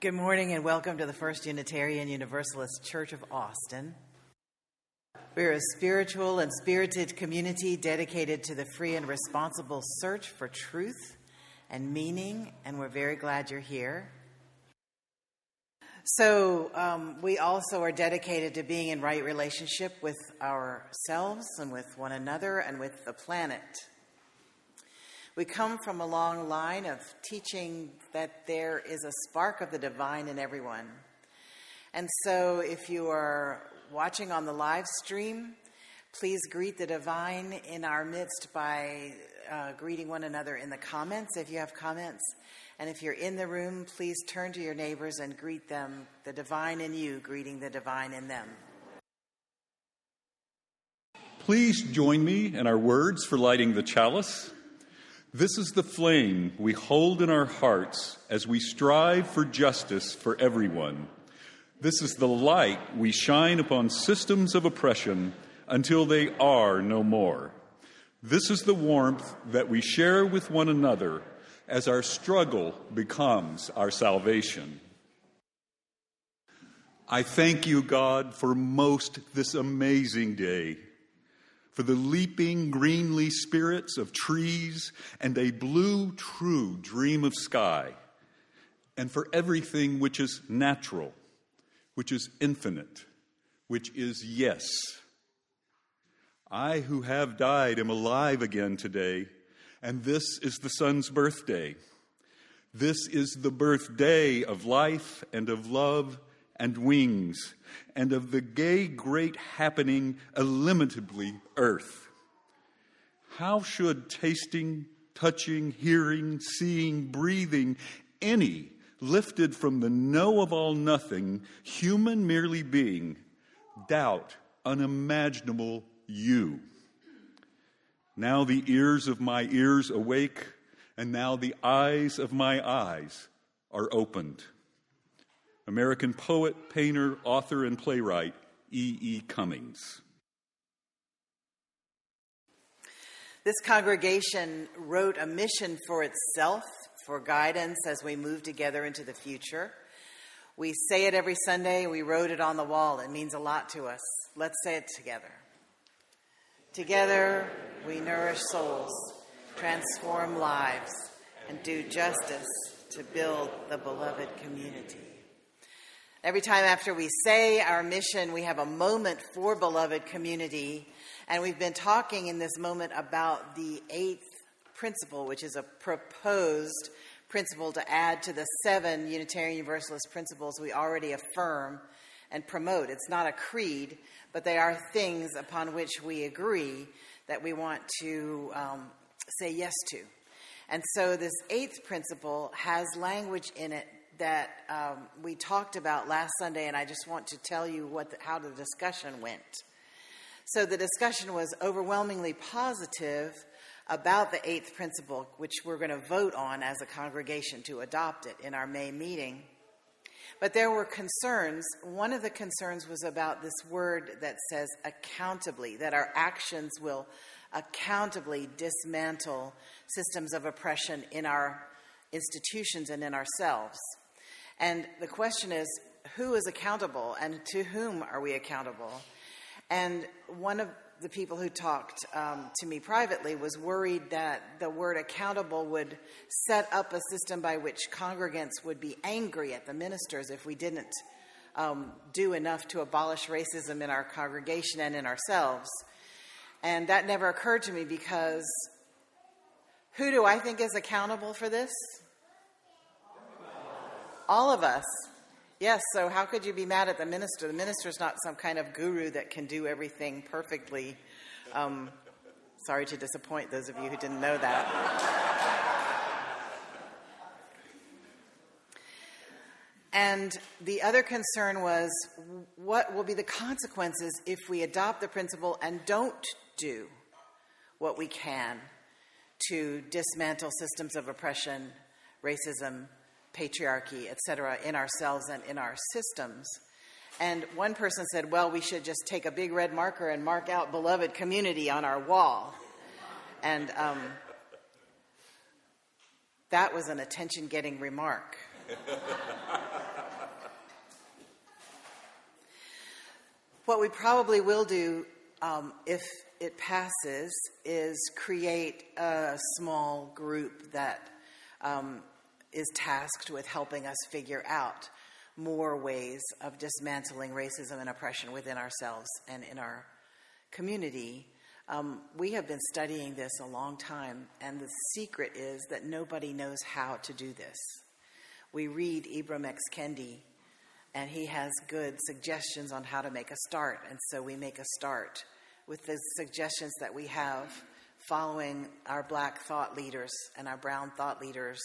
Good morning and welcome to the First Unitarian Universalist Church of Austin. We're a spiritual and spirited community dedicated to the free and responsible search for truth and meaning, and we're very glad you're here. So, um, we also are dedicated to being in right relationship with ourselves and with one another and with the planet. We come from a long line of teaching that there is a spark of the divine in everyone. And so, if you are watching on the live stream, please greet the divine in our midst by uh, greeting one another in the comments if you have comments. And if you're in the room, please turn to your neighbors and greet them, the divine in you, greeting the divine in them. Please join me in our words for lighting the chalice. This is the flame we hold in our hearts as we strive for justice for everyone. This is the light we shine upon systems of oppression until they are no more. This is the warmth that we share with one another as our struggle becomes our salvation. I thank you, God, for most this amazing day for the leaping greenly spirits of trees and a blue, true dream of sky, and for everything which is natural, which is infinite, which is yes. I who have died am alive again today, and this is the sun's birthday. This is the birthday of life and of love and wings, and of the gay great happening illimitably earth. How should tasting, touching, hearing, seeing, breathing, any lifted from the no of all nothing, human merely being, doubt unimaginable you? Now the ears of my ears awake, and now the eyes of my eyes are opened. American poet, painter, author, and playwright E. E. Cummings. This congregation wrote a mission for itself for guidance as we move together into the future. We say it every Sunday, we wrote it on the wall. It means a lot to us. Let's say it together. Together, we nourish souls, transform lives, and do justice to build the beloved community. Every time after we say our mission, we have a moment for beloved community. And we've been talking in this moment about the eighth principle, which is a proposed principle to add to the seven Unitarian Universalist principles we already affirm and promote. It's not a creed, but they are things upon which we agree that we want to um, say yes to. And so this eighth principle has language in it that um, we talked about last Sunday, and I just want to tell you what the, how the discussion went. So the discussion was overwhelmingly positive about the eighth principle, which we're going to vote on as a congregation to adopt it in our May meeting. But there were concerns. One of the concerns was about this word that says accountably, that our actions will accountably dismantle systems of oppression in our institutions and in ourselves. And the question is who is accountable and to whom are we accountable? And one of the people who talked um, to me privately was worried that the word accountable would set up a system by which congregants would be angry at the ministers if we didn't um, do enough to abolish racism in our congregation and in ourselves. And that never occurred to me because who do I think is accountable for this? All of us. Yes, so how could you be mad at the minister? The minister's not some kind of guru that can do everything perfectly. Um, sorry to disappoint those of you who didn't know that. And the other concern was what will be the consequences if we adopt the principle and don't do what we can to dismantle systems of oppression, racism, patriarchy, et cetera, in ourselves and in our systems. And one person said, well, we should just take a big red marker and mark out beloved community on our wall. And um, that was an attention getting remark. what we probably will do um, if it passes is create a small group that um, is tasked with helping us figure out more ways of dismantling racism and oppression within ourselves and in our community. Um, we have been studying this a long time, and the secret is that nobody knows how to do this. We read Ibram X. Kendi, and he has good suggestions on how to make a start, and so we make a start with the suggestions that we have following our black thought leaders and our brown thought leaders.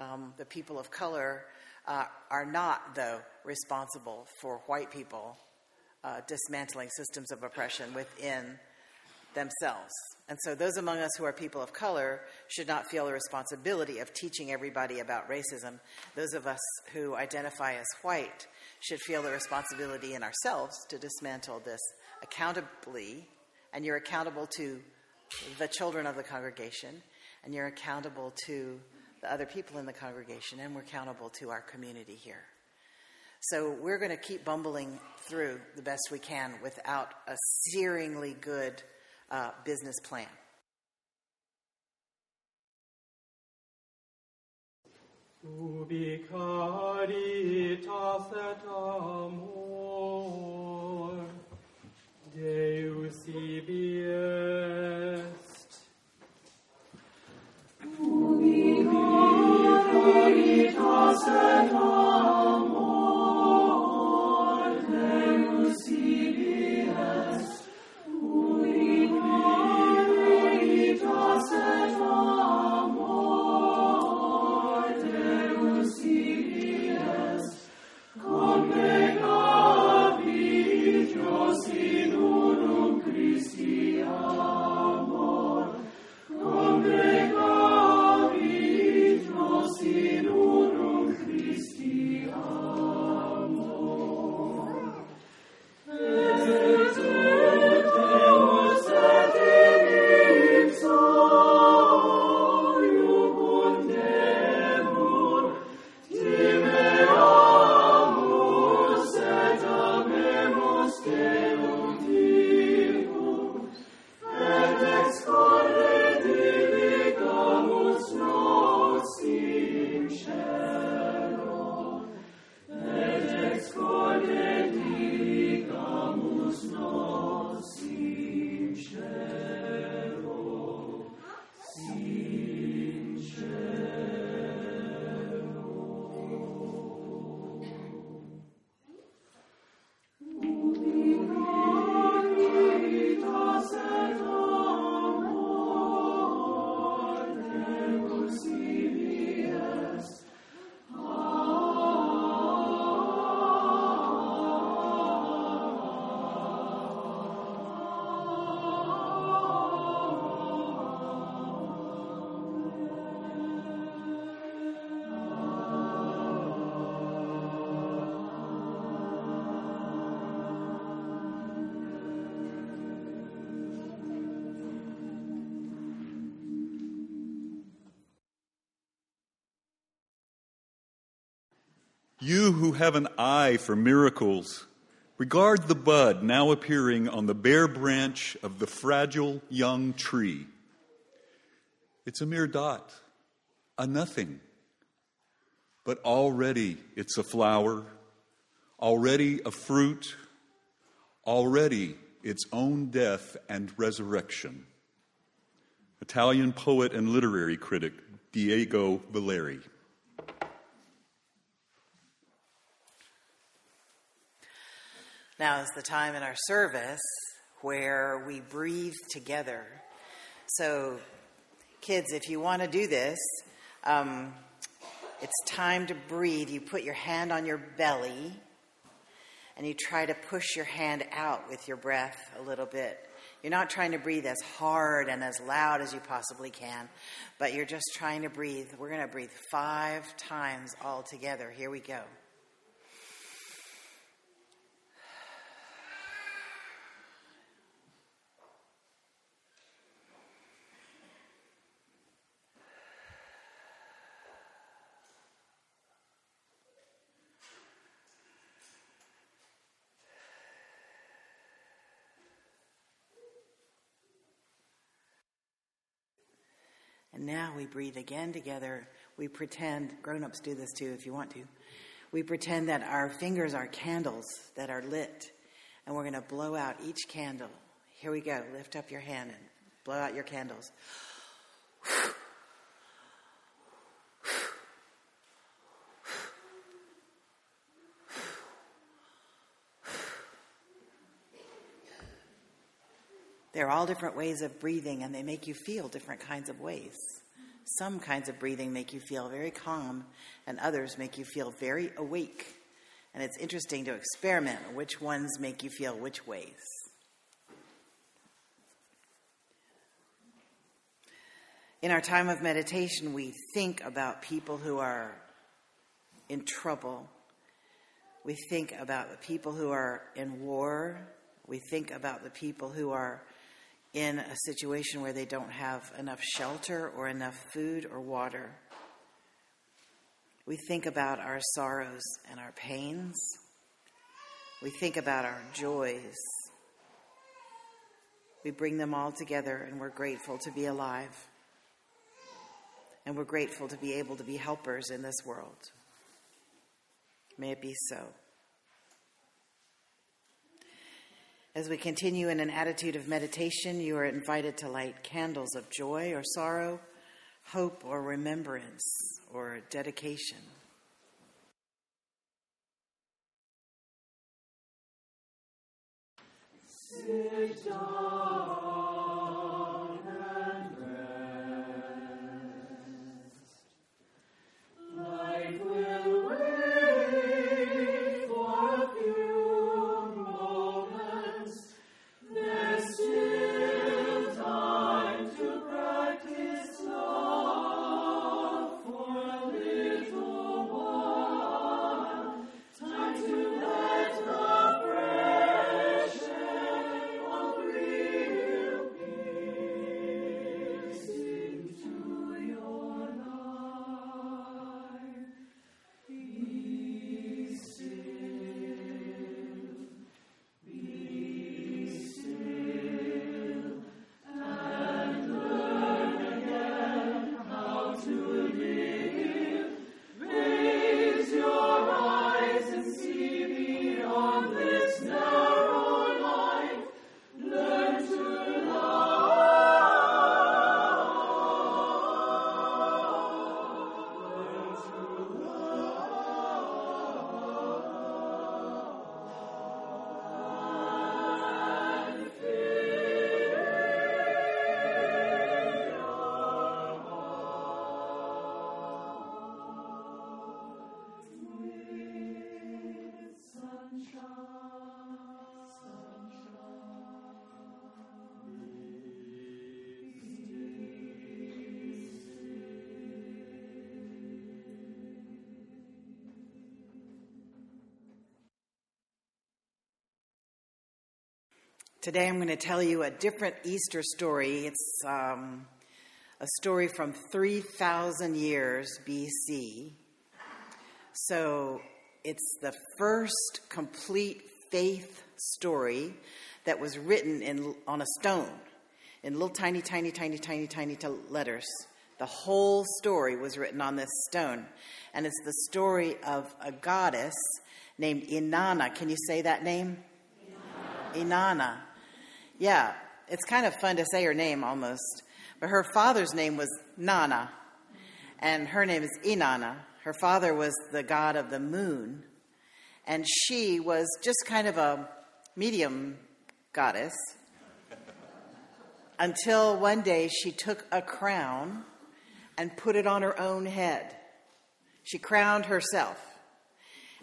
Um, the people of color uh, are not, though, responsible for white people uh, dismantling systems of oppression within themselves. And so, those among us who are people of color should not feel the responsibility of teaching everybody about racism. Those of us who identify as white should feel the responsibility in ourselves to dismantle this accountably. And you're accountable to the children of the congregation, and you're accountable to the other people in the congregation, and we're accountable to our community here. So we're going to keep bumbling through the best we can without a searingly good uh, business plan. Ubi caritas et amor, Deus ibi est. caritas who have an eye for miracles, regard the bud now appearing on the bare branch of the fragile young tree. It's a mere dot, a nothing. But already it's a flower, already a fruit, already its own death and resurrection. Italian poet and literary critic Diego Valeri. Now is the time in our service where we breathe together. So, kids, if you want to do this, um, it's time to breathe. You put your hand on your belly and you try to push your hand out with your breath a little bit. You're not trying to breathe as hard and as loud as you possibly can, but you're just trying to breathe. We're going to breathe five times all together. Here we go. And now we breathe again together. We pretend, grown ups do this too if you want to. We pretend that our fingers are candles that are lit, and we're going to blow out each candle. Here we go. Lift up your hand and blow out your candles. They're all different ways of breathing, and they make you feel different kinds of ways. Some kinds of breathing make you feel very calm, and others make you feel very awake. And it's interesting to experiment which ones make you feel which ways. In our time of meditation, we think about people who are in trouble. We think about the people who are in war. We think about the people who are in a situation where they don't have enough shelter or enough food or water. We think about our sorrows and our pains. We think about our joys. We bring them all together and we're grateful to be alive. And we're grateful to be able to be helpers in this world. May it be so. As we continue in an attitude of meditation, you are invited to light candles of joy or sorrow, hope or remembrance or dedication. Sit down Today I'm going to tell you a different Easter story. It's um, a story from 3,000 years BC. So it's the first complete faith story that was written in, on a stone in little tiny, tiny, tiny, tiny, tiny t- letters. The whole story was written on this stone. And it's the story of a goddess named Inanna. Can you say that name? Inanna. Yeah, it's kind of fun to say her name almost. But her father's name was Nana, and her name is Inanna. Her father was the god of the moon, and she was just kind of a medium goddess until one day she took a crown and put it on her own head. She crowned herself,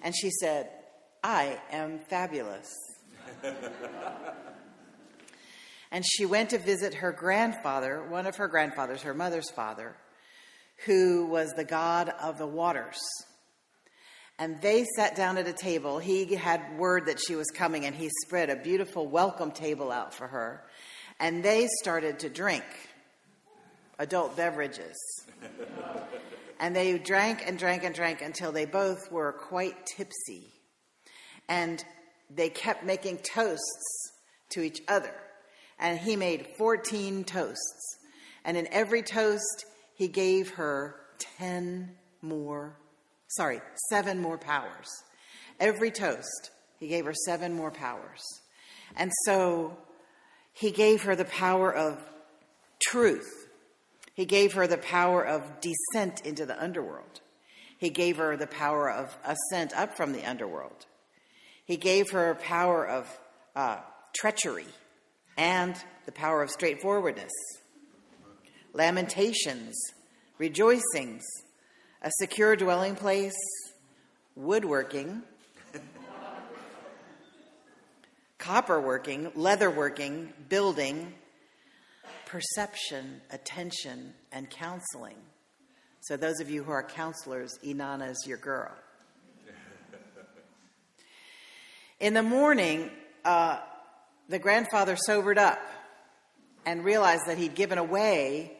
and she said, I am fabulous. and she went to visit her grandfather, one of her grandfathers, her mother's father, who was the god of the waters. And they sat down at a table. He had word that she was coming, and he spread a beautiful welcome table out for her. And they started to drink adult beverages. and they drank and drank and drank until they both were quite tipsy. And they kept making toasts to each other. And he made 14 toasts. And in every toast, he gave her 10 more, sorry, seven more powers. Every toast, he gave her seven more powers. And so he gave her the power of truth. He gave her the power of descent into the underworld. He gave her the power of ascent up from the underworld. He gave her power of uh, treachery and the power of straightforwardness, lamentations, rejoicings, a secure dwelling place, woodworking, copperworking, leatherworking, building, perception, attention, and counseling. So, those of you who are counselors, Inanna is your girl. In the morning, uh, the grandfather sobered up and realized that he'd given away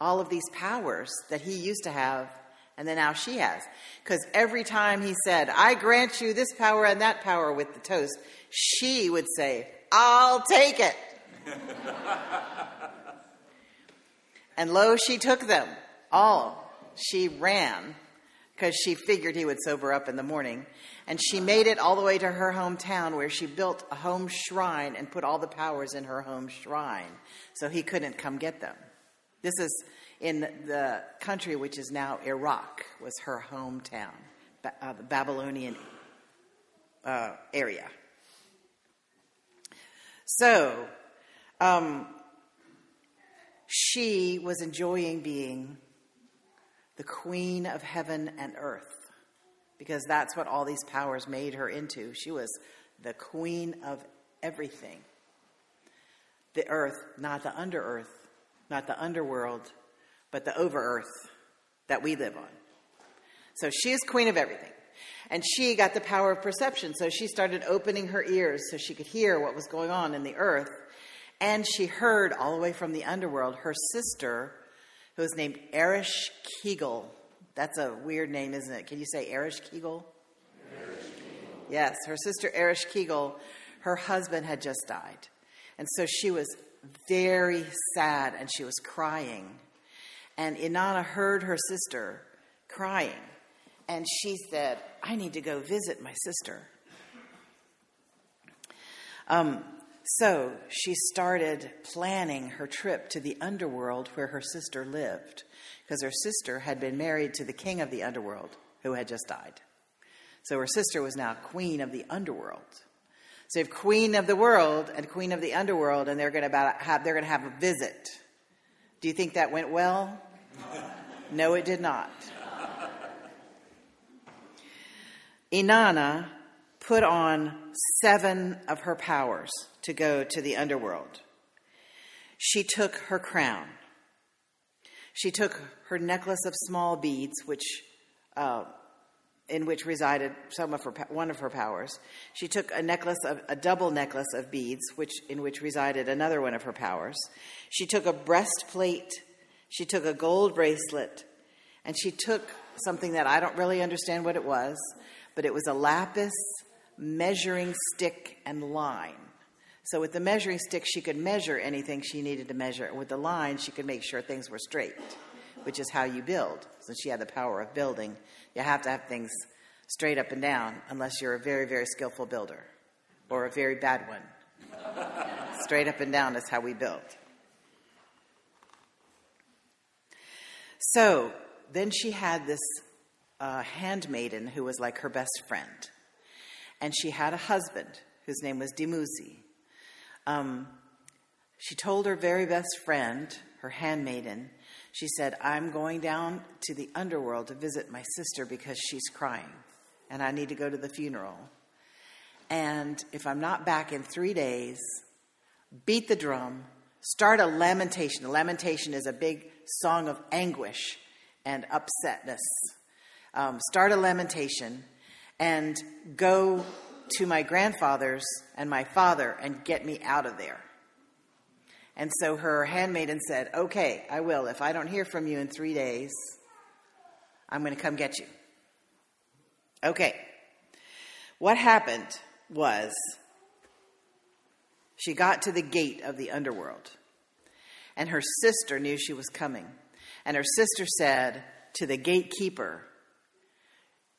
all of these powers that he used to have and then now she has. Because every time he said, I grant you this power and that power with the toast, she would say, I'll take it. and lo, she took them all. She ran because she figured he would sober up in the morning. And she made it all the way to her hometown where she built a home shrine and put all the powers in her home shrine so he couldn't come get them. This is in the country which is now Iraq, was her hometown, uh, the Babylonian uh, area. So, um, she was enjoying being the queen of heaven and earth because that's what all these powers made her into. She was the queen of everything the earth, not the under earth, not the underworld, but the over earth that we live on. So she is queen of everything. And she got the power of perception. So she started opening her ears so she could hear what was going on in the earth. And she heard all the way from the underworld her sister, who was named Erish Kegel. That's a weird name, isn't it? Can you say Ereshkigal? Yes, her sister Ereshkigal, her husband had just died. And so she was very sad and she was crying. And Inanna heard her sister crying, and she said, I need to go visit my sister. Um, so she started planning her trip to the underworld where her sister lived, because her sister had been married to the king of the underworld who had just died. So her sister was now queen of the underworld. So have queen of the world and queen of the underworld, and they're going to have they're going to have a visit. Do you think that went well? No, it did not. Inanna put on seven of her powers to go to the underworld. She took her crown. She took her necklace of small beads, which uh, in which resided some of her one of her powers. She took a necklace of a double necklace of beads, which in which resided another one of her powers. She took a breastplate. She took a gold bracelet, and she took something that I don't really understand what it was, but it was a lapis measuring stick and line. So with the measuring stick, she could measure anything she needed to measure. With the line, she could make sure things were straight, which is how you build. Since she had the power of building, you have to have things straight up and down, unless you're a very, very skillful builder or a very bad one. straight up and down is how we build. So then she had this uh, handmaiden who was like her best friend. And she had a husband whose name was Dumuzi. Um, she told her very best friend, her handmaiden, she said, I'm going down to the underworld to visit my sister because she's crying and I need to go to the funeral. And if I'm not back in three days, beat the drum, start a lamentation. A lamentation is a big song of anguish and upsetness. Um, start a lamentation and go to my grandfather's and my father and get me out of there. And so her handmaiden said, Okay, I will. If I don't hear from you in three days, I'm going to come get you. Okay. What happened was she got to the gate of the underworld, and her sister knew she was coming. And her sister said to the gatekeeper,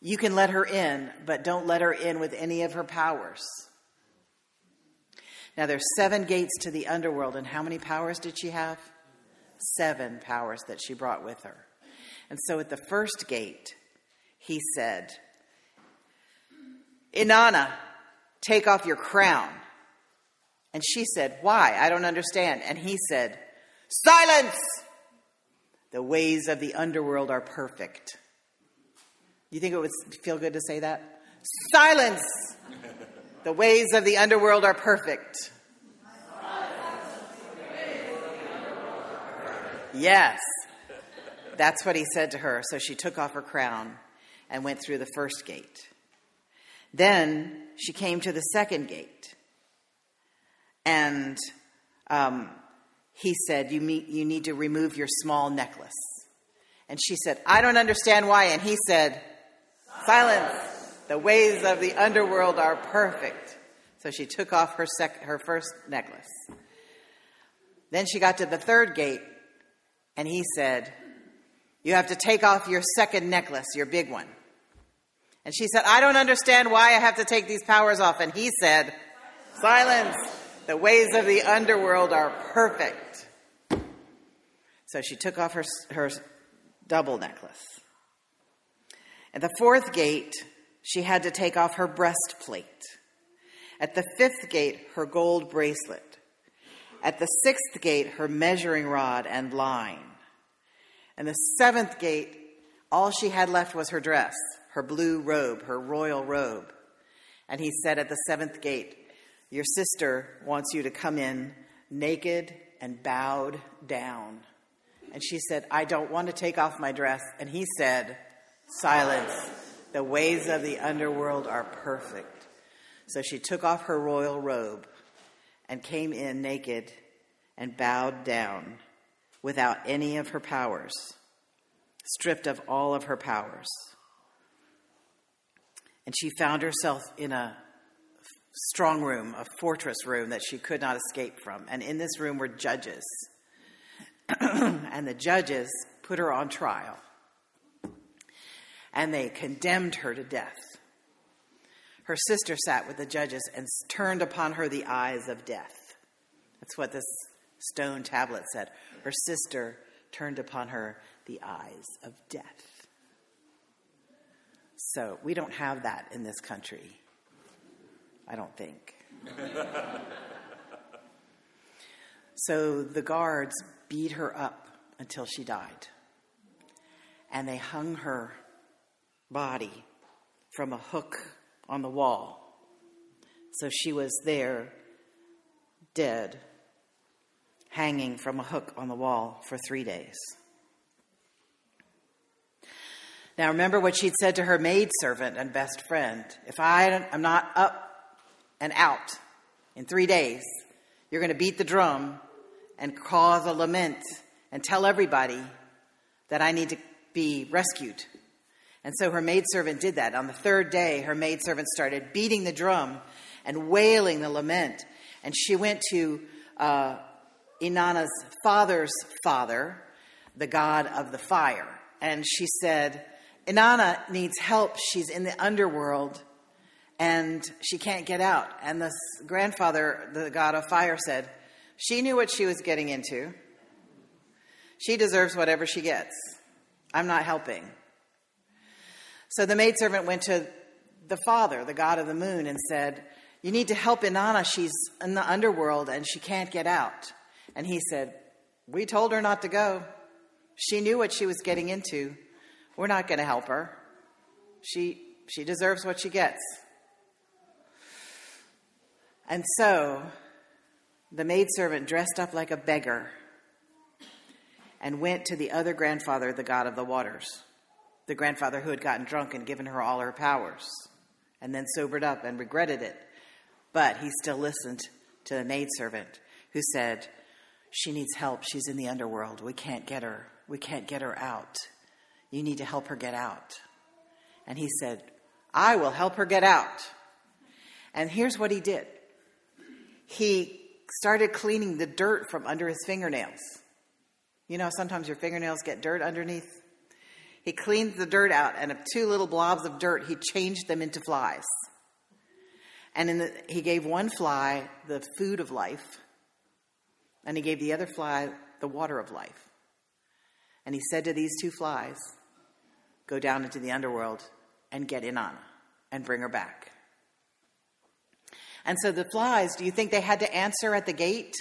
You can let her in, but don't let her in with any of her powers. Now there's seven gates to the underworld, and how many powers did she have? Seven powers that she brought with her. And so at the first gate, he said, Inanna, take off your crown. And she said, Why? I don't understand. And he said, Silence! The ways of the underworld are perfect. You think it would feel good to say that? Silence! The ways of the underworld are perfect. Yes. That's what he said to her. So she took off her crown and went through the first gate. Then she came to the second gate. And um, he said, you, meet, you need to remove your small necklace. And she said, I don't understand why. And he said, Silence. The ways of the underworld are perfect. So she took off her, sec- her first necklace. Then she got to the third gate, and he said, You have to take off your second necklace, your big one. And she said, I don't understand why I have to take these powers off. And he said, Silence. The ways of the underworld are perfect. So she took off her, her double necklace. At the fourth gate, she had to take off her breastplate. At the fifth gate, her gold bracelet. At the sixth gate, her measuring rod and line. And the seventh gate, all she had left was her dress, her blue robe, her royal robe. And he said at the seventh gate, Your sister wants you to come in naked and bowed down. And she said, I don't want to take off my dress. And he said, Silence. The ways of the underworld are perfect. So she took off her royal robe and came in naked and bowed down without any of her powers, stripped of all of her powers. And she found herself in a strong room, a fortress room that she could not escape from. And in this room were judges. and the judges put her on trial and they condemned her to death. Her sister sat with the judges and turned upon her the eyes of death. That's what this stone tablet said. Her sister turned upon her the eyes of death. So we don't have that in this country. I don't think. so the guards beat her up until she died. And they hung her body from a hook on the wall. So she was there, dead, hanging from a hook on the wall for three days. Now, remember what she'd said to her maidservant and best friend if I am not up and out in three days, you're going to beat the drum and cause a lament and tell everybody that I need to be rescued. And so her maidservant did that. On the third day, her maidservant started beating the drum and wailing the lament. And she went to uh, Inanna's father's father, the god of the fire. And she said, Inanna needs help. She's in the underworld and she can't get out. And the grandfather, the god of fire, said, She knew what she was getting into. She deserves whatever she gets. I'm not helping. So the maidservant went to the father, the god of the moon, and said, You need to help Inanna. She's in the underworld and she can't get out. And he said, We told her not to go. She knew what she was getting into. We're not going to help her. She, she deserves what she gets. And so the maidservant dressed up like a beggar and went to the other grandfather, the god of the waters the grandfather who had gotten drunk and given her all her powers, and then sobered up and regretted it. But he still listened to the maidservant who said, She needs help. She's in the underworld. We can't get her. We can't get her out. You need to help her get out. And he said, I will help her get out. And here's what he did he started cleaning the dirt from under his fingernails. You know, sometimes your fingernails get dirt underneath. He cleaned the dirt out, and of two little blobs of dirt, he changed them into flies. And the, he gave one fly the food of life, and he gave the other fly the water of life. And he said to these two flies, Go down into the underworld and get Inanna and bring her back. And so the flies, do you think they had to answer at the gate?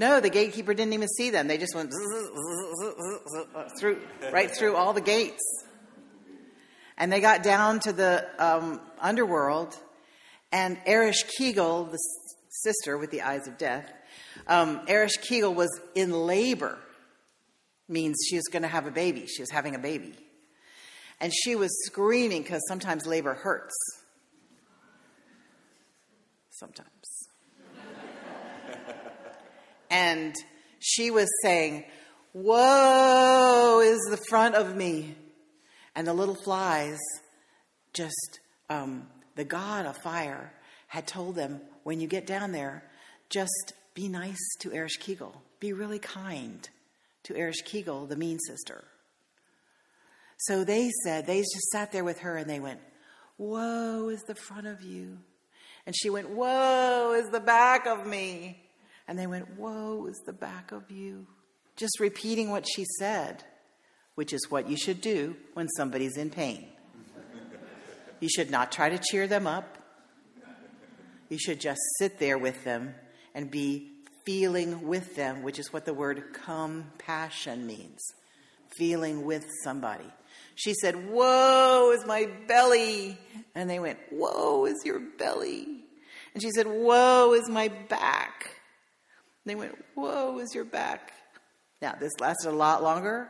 No, the gatekeeper didn't even see them. They just went through, right through all the gates. And they got down to the um, underworld, and Ereshkigal, the sister with the eyes of death, um, Ereshkigal was in labor, means she was going to have a baby. She was having a baby. And she was screaming because sometimes labor hurts. Sometimes. And she was saying, Woe is the front of me. And the little flies just, um, the God of fire had told them, when you get down there, just be nice to Ereshkigal. Be really kind to Ereshkigal, the mean sister. So they said, they just sat there with her and they went, Woe is the front of you. And she went, Woe is the back of me. And they went, Woe is the back of you. Just repeating what she said, which is what you should do when somebody's in pain. You should not try to cheer them up. You should just sit there with them and be feeling with them, which is what the word compassion means feeling with somebody. She said, Woe is my belly. And they went, Woe is your belly. And she said, Woe is my back. They went, Whoa, is your back. Now, this lasted a lot longer.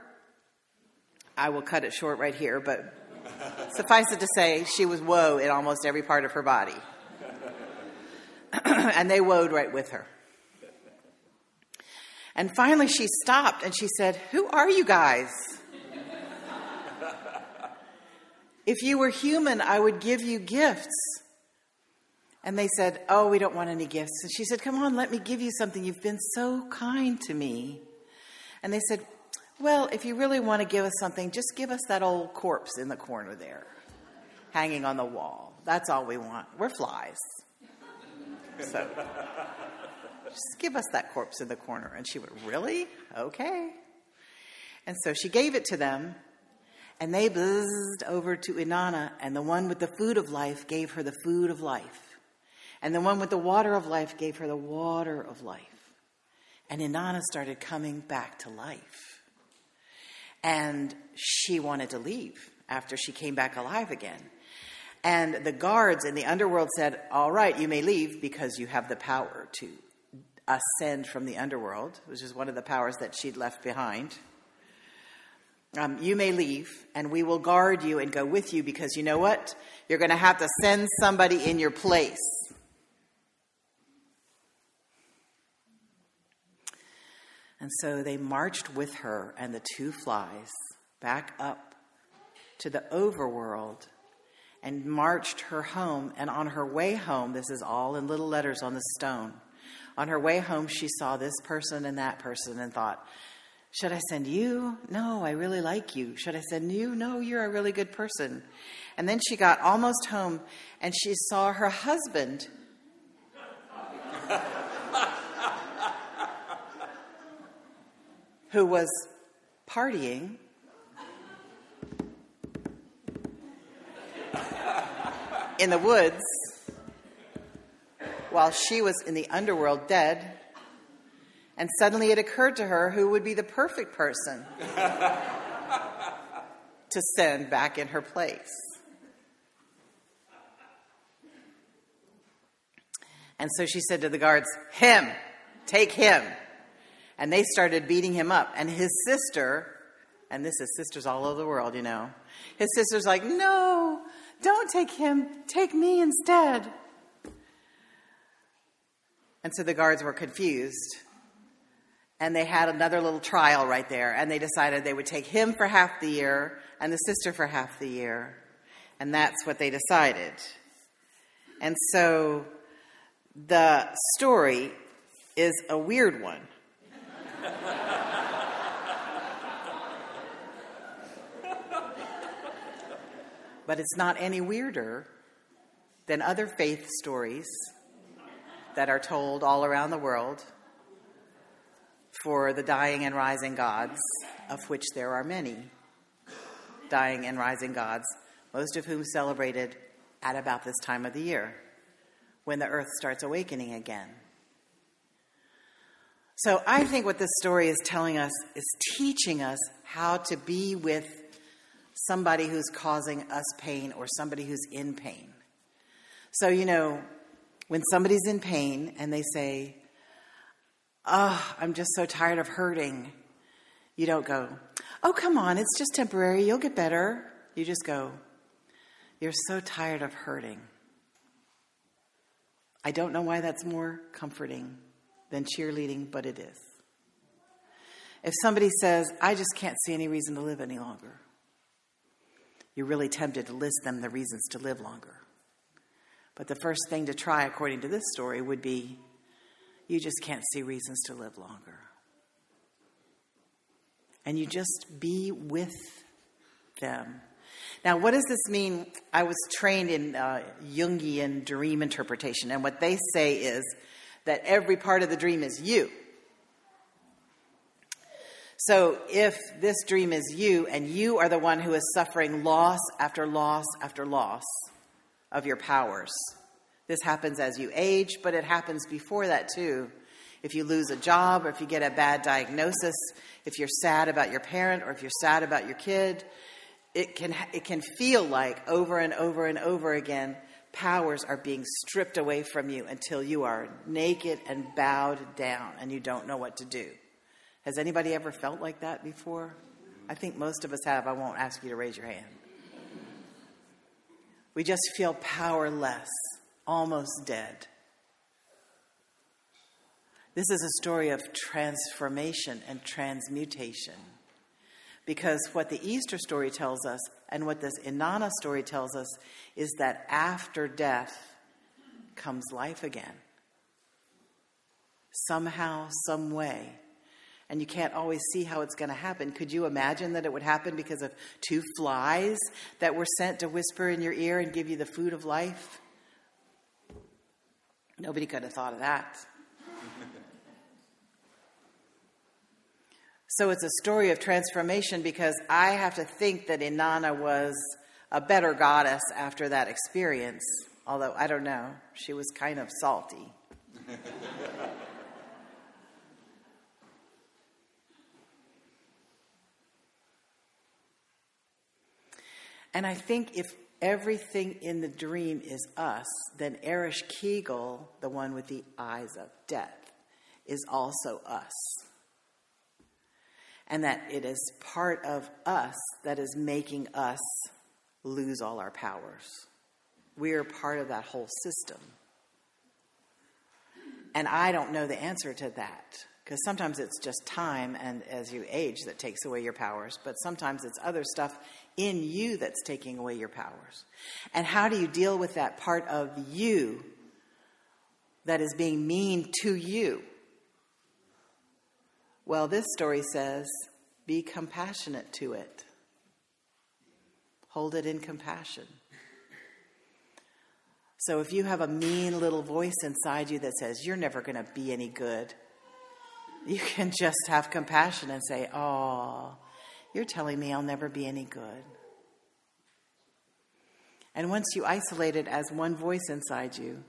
I will cut it short right here, but suffice it to say, she was woe in almost every part of her body. and they woed right with her. And finally, she stopped and she said, Who are you guys? if you were human, I would give you gifts. And they said, Oh, we don't want any gifts. And she said, Come on, let me give you something. You've been so kind to me. And they said, Well, if you really want to give us something, just give us that old corpse in the corner there, hanging on the wall. That's all we want. We're flies. So just give us that corpse in the corner. And she went, Really? Okay. And so she gave it to them, and they buzzed over to Inanna, and the one with the food of life gave her the food of life. And the one with the water of life gave her the water of life. And Inanna started coming back to life. And she wanted to leave after she came back alive again. And the guards in the underworld said, All right, you may leave because you have the power to ascend from the underworld, which is one of the powers that she'd left behind. Um, you may leave, and we will guard you and go with you because you know what? You're going to have to send somebody in your place. And so they marched with her and the two flies back up to the overworld and marched her home. And on her way home, this is all in little letters on the stone. On her way home, she saw this person and that person and thought, Should I send you? No, I really like you. Should I send you? No, you're a really good person. And then she got almost home and she saw her husband. Who was partying in the woods while she was in the underworld dead. And suddenly it occurred to her who would be the perfect person to send back in her place. And so she said to the guards, Him, take him. And they started beating him up. And his sister, and this is sisters all over the world, you know, his sister's like, No, don't take him, take me instead. And so the guards were confused. And they had another little trial right there. And they decided they would take him for half the year and the sister for half the year. And that's what they decided. And so the story is a weird one. but it's not any weirder than other faith stories that are told all around the world for the dying and rising gods, of which there are many dying and rising gods, most of whom celebrated at about this time of the year when the earth starts awakening again. So I think what this story is telling us is teaching us how to be with somebody who's causing us pain or somebody who's in pain. So, you know, when somebody's in pain and they say, Oh, I'm just so tired of hurting, you don't go, Oh, come on, it's just temporary, you'll get better. You just go, You're so tired of hurting. I don't know why that's more comforting than cheerleading, but it is. If somebody says, I just can't see any reason to live any longer, you're really tempted to list them the reasons to live longer. But the first thing to try, according to this story, would be you just can't see reasons to live longer. And you just be with them. Now, what does this mean? I was trained in uh, Jungian dream interpretation, and what they say is that every part of the dream is you. So, if this dream is you and you are the one who is suffering loss after loss after loss of your powers, this happens as you age, but it happens before that too. If you lose a job, or if you get a bad diagnosis, if you're sad about your parent, or if you're sad about your kid, it can, it can feel like over and over and over again powers are being stripped away from you until you are naked and bowed down and you don't know what to do. Has anybody ever felt like that before? I think most of us have. I won't ask you to raise your hand. We just feel powerless, almost dead. This is a story of transformation and transmutation. Because what the Easter story tells us and what this Inanna story tells us is that after death comes life again. Somehow, some way and you can't always see how it's going to happen. Could you imagine that it would happen because of two flies that were sent to whisper in your ear and give you the food of life? Nobody could have thought of that. So it's a story of transformation because I have to think that Inanna was a better goddess after that experience, although I don't know. She was kind of salty. And I think if everything in the dream is us, then Ereshkigal, the one with the eyes of death, is also us. And that it is part of us that is making us lose all our powers. We are part of that whole system. And I don't know the answer to that because sometimes it's just time and as you age that takes away your powers, but sometimes it's other stuff in you that's taking away your powers. And how do you deal with that part of you that is being mean to you? Well, this story says be compassionate to it, hold it in compassion. So if you have a mean little voice inside you that says, You're never going to be any good, you can just have compassion and say, Oh, you're telling me I'll never be any good. And once you isolate it as one voice inside you,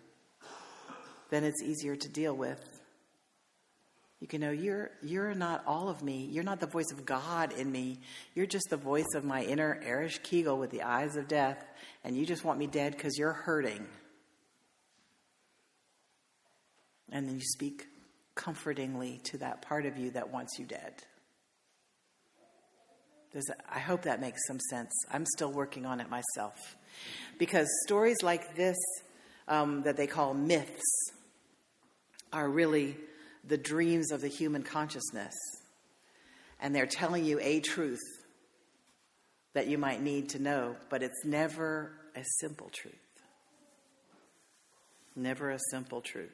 then it's easier to deal with. You can know you're, you're not all of me. You're not the voice of God in me. You're just the voice of my inner Ereshkigal with the eyes of death, and you just want me dead because you're hurting. And then you speak comfortingly to that part of you that wants you dead. Does, I hope that makes some sense. I'm still working on it myself. Because stories like this, um, that they call myths, are really the dreams of the human consciousness. And they're telling you a truth that you might need to know, but it's never a simple truth. Never a simple truth.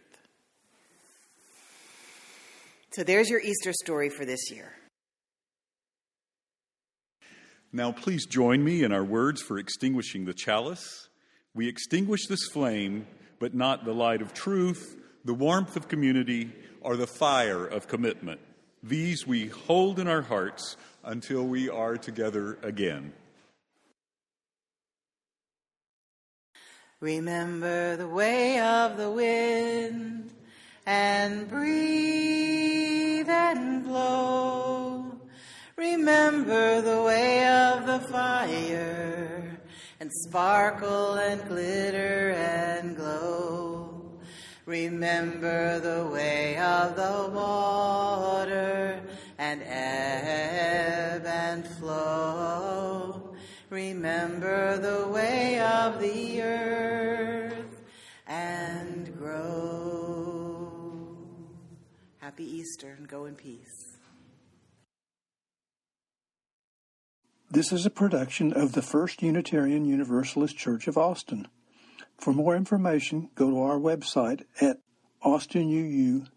So there's your Easter story for this year. Now, please join me in our words for extinguishing the chalice. We extinguish this flame, but not the light of truth, the warmth of community, or the fire of commitment. These we hold in our hearts until we are together again. Remember the way of the wind and breathe and blow. Remember the way of the fire and sparkle and glitter and glow. Remember the way of the water and ebb and flow. Remember the way of the earth and grow. Happy Easter and go in peace. This is a production of the First Unitarian Universalist Church of Austin. For more information, go to our website at austinuu.org.